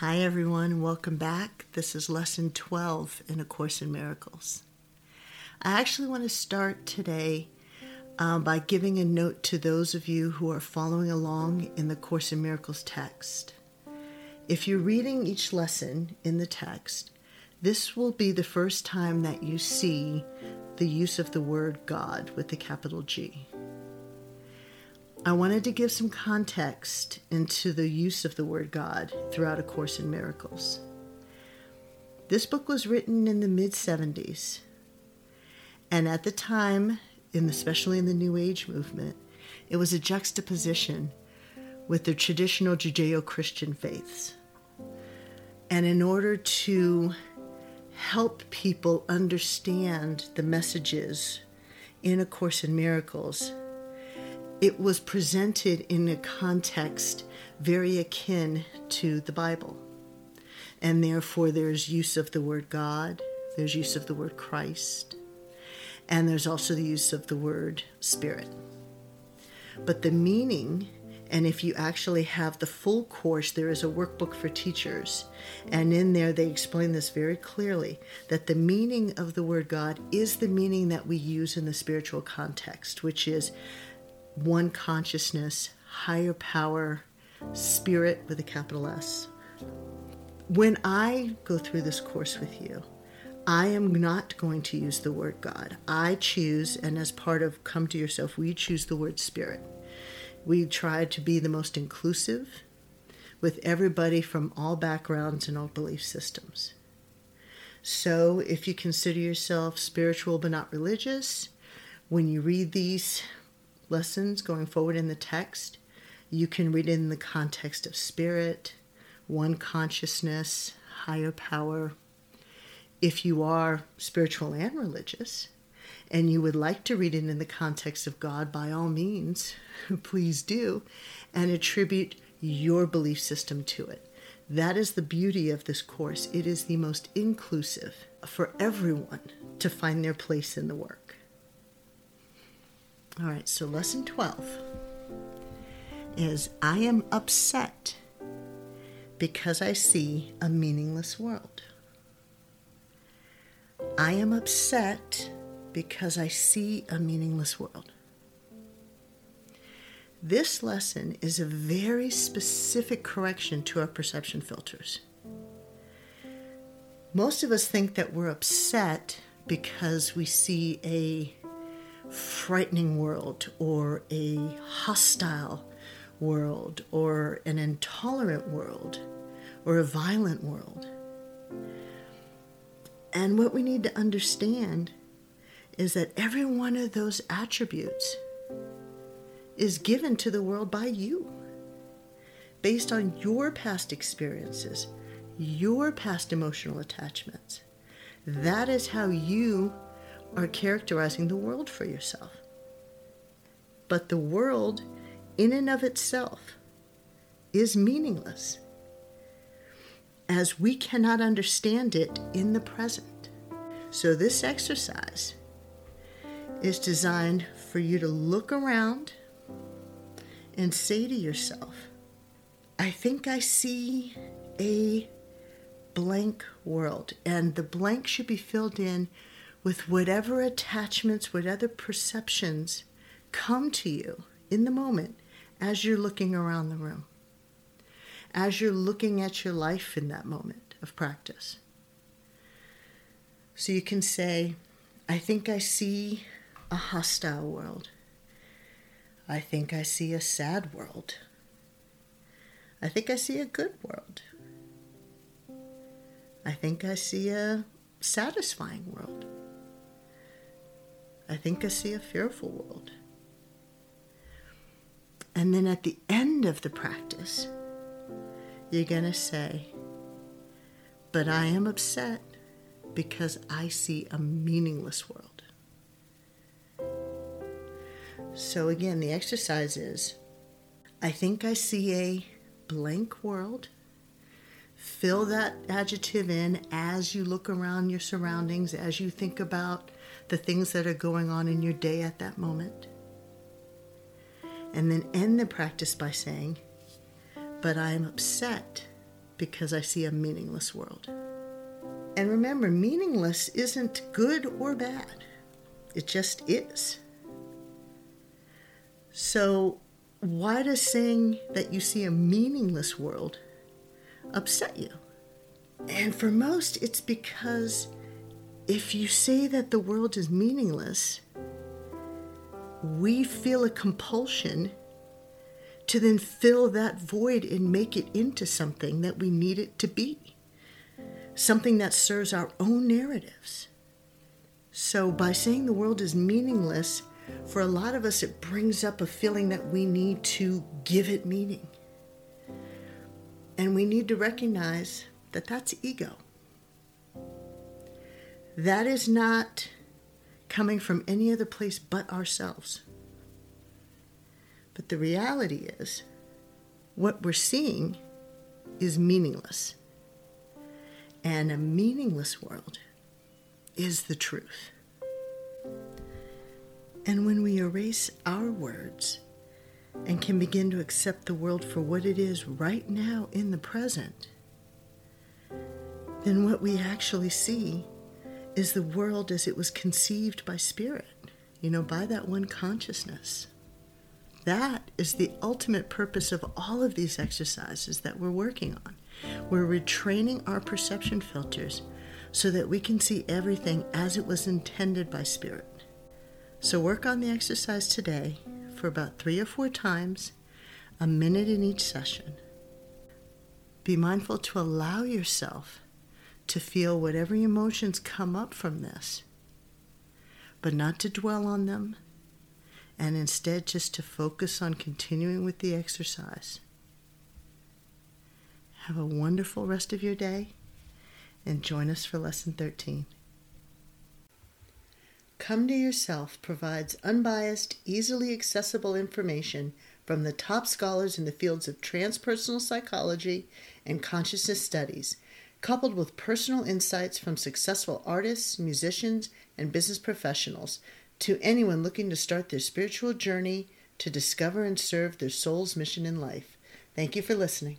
Hi, everyone. Welcome back. This is lesson 12 in A Course in Miracles. I actually want to start today uh, by giving a note to those of you who are following along in the Course in Miracles text. If you're reading each lesson in the text, this will be the first time that you see the use of the word God with the capital G. I wanted to give some context into the use of the word God throughout A Course in Miracles. This book was written in the mid 70s, and at the time, in especially in the New Age movement, it was a juxtaposition with the traditional Judeo Christian faiths. And in order to help people understand the messages in A Course in Miracles, it was presented in a context very akin to the Bible. And therefore, there's use of the word God, there's use of the word Christ, and there's also the use of the word Spirit. But the meaning, and if you actually have the full course, there is a workbook for teachers. And in there, they explain this very clearly that the meaning of the word God is the meaning that we use in the spiritual context, which is one consciousness, higher power, spirit with a capital S. When I go through this course with you, I am not going to use the word God. I choose, and as part of Come to Yourself, we choose the word Spirit. We try to be the most inclusive with everybody from all backgrounds and all belief systems. So, if you consider yourself spiritual but not religious, when you read these lessons going forward in the text, you can read it in the context of spirit, one consciousness, higher power. If you are spiritual and religious, and you would like to read it in the context of God, by all means, please do, and attribute your belief system to it. That is the beauty of this course. It is the most inclusive for everyone to find their place in the work. All right, so lesson 12 is I am upset because I see a meaningless world. I am upset because I see a meaningless world. This lesson is a very specific correction to our perception filters. Most of us think that we're upset because we see a frightening world or a hostile world or an intolerant world or a violent world. And what we need to understand is that every one of those attributes is given to the world by you based on your past experiences, your past emotional attachments. That is how you are characterizing the world for yourself. But the world, in and of itself, is meaningless as we cannot understand it in the present. So, this exercise is designed for you to look around and say to yourself, I think I see a blank world, and the blank should be filled in with whatever attachments, whatever perceptions come to you in the moment as you're looking around the room, as you're looking at your life in that moment of practice. So you can say, I think I see a hostile world. I think I see a sad world. I think I see a good world. I think I see a satisfying world. I think I see a fearful world. And then at the end of the practice, you're going to say, But I am upset because I see a meaningless world. So again, the exercise is I think I see a blank world. Fill that adjective in as you look around your surroundings, as you think about the things that are going on in your day at that moment. And then end the practice by saying, But I am upset because I see a meaningless world. And remember, meaningless isn't good or bad, it just is. So, why does saying that you see a meaningless world upset you? And for most, it's because if you say that the world is meaningless, we feel a compulsion to then fill that void and make it into something that we need it to be, something that serves our own narratives. So, by saying the world is meaningless, for a lot of us, it brings up a feeling that we need to give it meaning. And we need to recognize that that's ego. That is not coming from any other place but ourselves. But the reality is, what we're seeing is meaningless. And a meaningless world is the truth. And when we erase our words and can begin to accept the world for what it is right now in the present, then what we actually see is the world as it was conceived by Spirit, you know, by that one consciousness. That is the ultimate purpose of all of these exercises that we're working on. We're retraining our perception filters so that we can see everything as it was intended by Spirit. So, work on the exercise today for about three or four times, a minute in each session. Be mindful to allow yourself to feel whatever emotions come up from this, but not to dwell on them, and instead just to focus on continuing with the exercise. Have a wonderful rest of your day and join us for Lesson 13. Come to Yourself provides unbiased, easily accessible information from the top scholars in the fields of transpersonal psychology and consciousness studies coupled with personal insights from successful artists, musicians, and business professionals to anyone looking to start their spiritual journey to discover and serve their soul's mission in life. Thank you for listening.